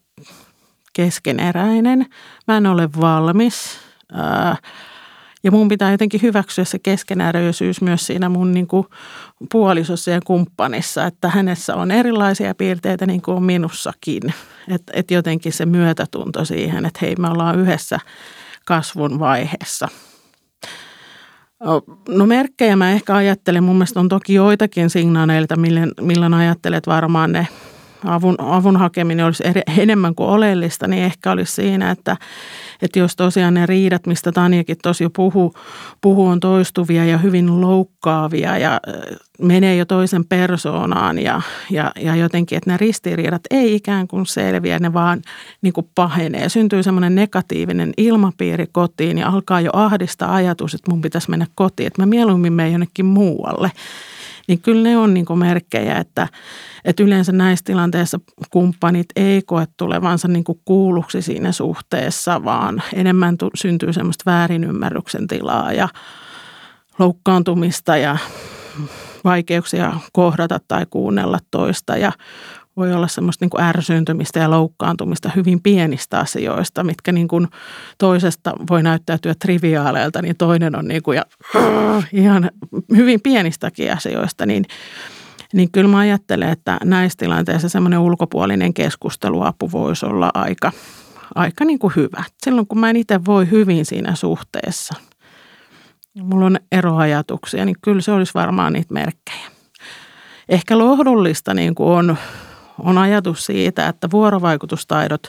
keskeneräinen. Mä en ole valmis. Ja mun pitää jotenkin hyväksyä se keskenäräisyys myös siinä mun niin kuin puolisossa ja kumppanissa, että hänessä on erilaisia piirteitä niin kuin on minussakin. Että et jotenkin se myötätunto siihen, että hei me ollaan yhdessä kasvun vaiheessa. No merkkejä mä ehkä ajattelen, mun mielestä on toki joitakin signaaleilta, milloin, milloin ajattelet varmaan ne avun, avun hakeminen olisi eri, enemmän kuin oleellista, niin ehkä olisi siinä, että, että jos tosiaan ne riidat, mistä Tanjakin tosi jo puhuu, puhuu, on toistuvia ja hyvin loukkaavia ja menee jo toisen persoonaan ja, ja, ja jotenkin, että ne ristiriidat ei ikään kuin selviä, ne vaan niin kuin pahenee. Syntyy semmoinen negatiivinen ilmapiiri kotiin ja alkaa jo ahdistaa ajatus, että mun pitäisi mennä kotiin, että mä mieluummin menen jonnekin muualle niin kyllä ne on niin kuin merkkejä, että, että yleensä näissä tilanteissa kumppanit ei koe tulevansa niin kuin kuulluksi siinä suhteessa, vaan enemmän syntyy semmoista väärinymmärryksen tilaa ja loukkaantumista ja vaikeuksia kohdata tai kuunnella toista. Ja voi olla semmoista niin kuin ärsyyntymistä ja loukkaantumista hyvin pienistä asioista, mitkä niin kuin toisesta voi näyttäytyä triviaaleilta, niin toinen on niin kuin ja, ihan hyvin pienistäkin asioista, niin, niin kyllä mä ajattelen, että näissä tilanteissa semmoinen ulkopuolinen keskusteluapu voisi olla aika, aika niin kuin hyvä. Silloin kun mä en itse voi hyvin siinä suhteessa, mulla on eroajatuksia, niin kyllä se olisi varmaan niitä merkkejä. Ehkä lohdullista niin kuin on on ajatus siitä, että vuorovaikutustaidot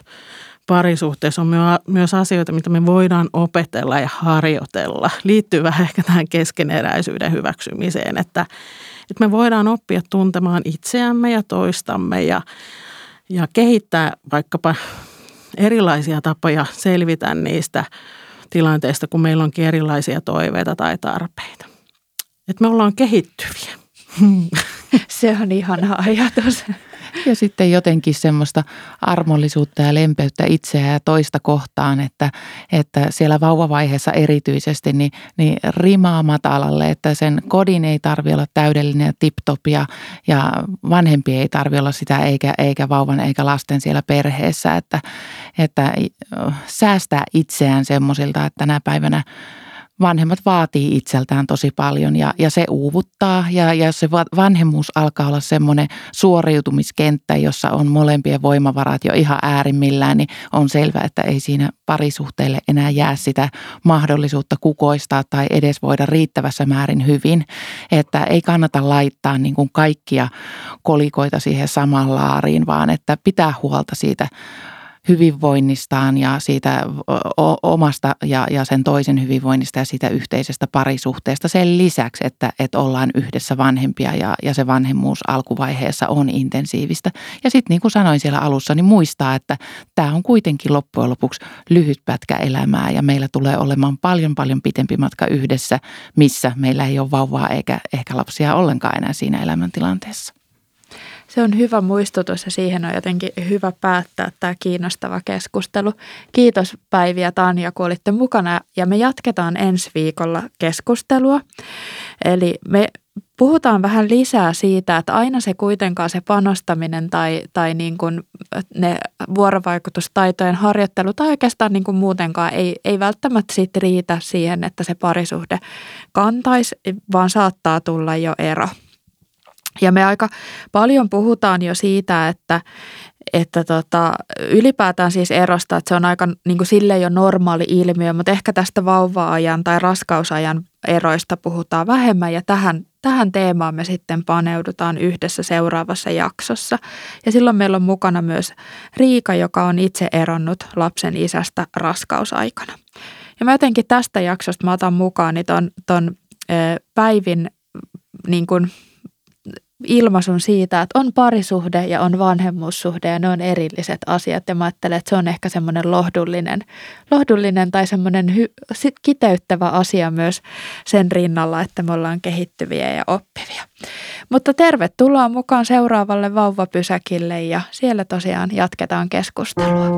parisuhteessa on myös asioita, mitä me voidaan opetella ja harjoitella. Liittyy vähän ehkä tähän keskeneräisyyden hyväksymiseen, että, että me voidaan oppia tuntemaan itseämme ja toistamme ja, ja kehittää vaikkapa erilaisia tapoja selvitä niistä tilanteista, kun meillä onkin erilaisia toiveita tai tarpeita. Että me ollaan kehittyviä. Se on ihana ajatus. Ja sitten jotenkin semmoista armollisuutta ja lempeyttä itseä ja toista kohtaan, että, että siellä vauvavaiheessa erityisesti niin, niin rimaa matalalle, että sen kodin ei tarvi olla täydellinen ja ja, ja vanhempi ei tarvi olla sitä eikä, eikä vauvan eikä lasten siellä perheessä, että, että säästää itseään semmoisilta, että tänä päivänä – vanhemmat vaatii itseltään tosi paljon ja, ja se uuvuttaa. Ja, ja jos se vanhemmuus alkaa olla semmoinen suoriutumiskenttä, jossa on molempien voimavarat jo ihan äärimmillään, niin on selvää, että ei siinä parisuhteelle enää jää sitä mahdollisuutta kukoistaa tai edes voida riittävässä määrin hyvin. Että ei kannata laittaa niin kuin kaikkia kolikoita siihen samaan laariin, vaan että pitää huolta siitä hyvinvoinnistaan ja siitä omasta ja, ja sen toisen hyvinvoinnista ja siitä yhteisestä parisuhteesta sen lisäksi, että, että ollaan yhdessä vanhempia ja, ja se vanhemmuus alkuvaiheessa on intensiivistä. Ja sitten niin kuin sanoin siellä alussa, niin muistaa, että tämä on kuitenkin loppujen lopuksi lyhyt pätkä elämää ja meillä tulee olemaan paljon paljon pitempi matka yhdessä, missä meillä ei ole vauvaa eikä ehkä lapsia ollenkaan enää siinä elämäntilanteessa. Se on hyvä muistutus ja siihen on jotenkin hyvä päättää tämä kiinnostava keskustelu. Kiitos Päivi ja Tanja, kun olitte mukana ja me jatketaan ensi viikolla keskustelua. Eli me puhutaan vähän lisää siitä, että aina se kuitenkaan se panostaminen tai, tai niin kuin ne vuorovaikutustaitojen harjoittelu tai oikeastaan niin kuin muutenkaan ei, ei välttämättä sit riitä siihen, että se parisuhde kantaisi, vaan saattaa tulla jo ero – ja me aika paljon puhutaan jo siitä, että, että tota, ylipäätään siis erosta, että se on aika niin kuin sille jo normaali ilmiö, mutta ehkä tästä vauva-ajan tai raskausajan eroista puhutaan vähemmän ja tähän, tähän teemaan me sitten paneudutaan yhdessä seuraavassa jaksossa. Ja silloin meillä on mukana myös Riika, joka on itse eronnut lapsen isästä raskausaikana. Ja mä jotenkin tästä jaksosta mä otan mukaan niin ton, ton Päivin niin kuin ilmaisun siitä, että on parisuhde ja on vanhemmuussuhde ja ne on erilliset asiat. Ja mä ajattelen, että se on ehkä semmoinen lohdullinen, lohdullinen tai semmoinen hy- kiteyttävä asia myös sen rinnalla, että me ollaan kehittyviä ja oppivia. Mutta tervetuloa mukaan seuraavalle vauvapysäkille ja siellä tosiaan jatketaan keskustelua.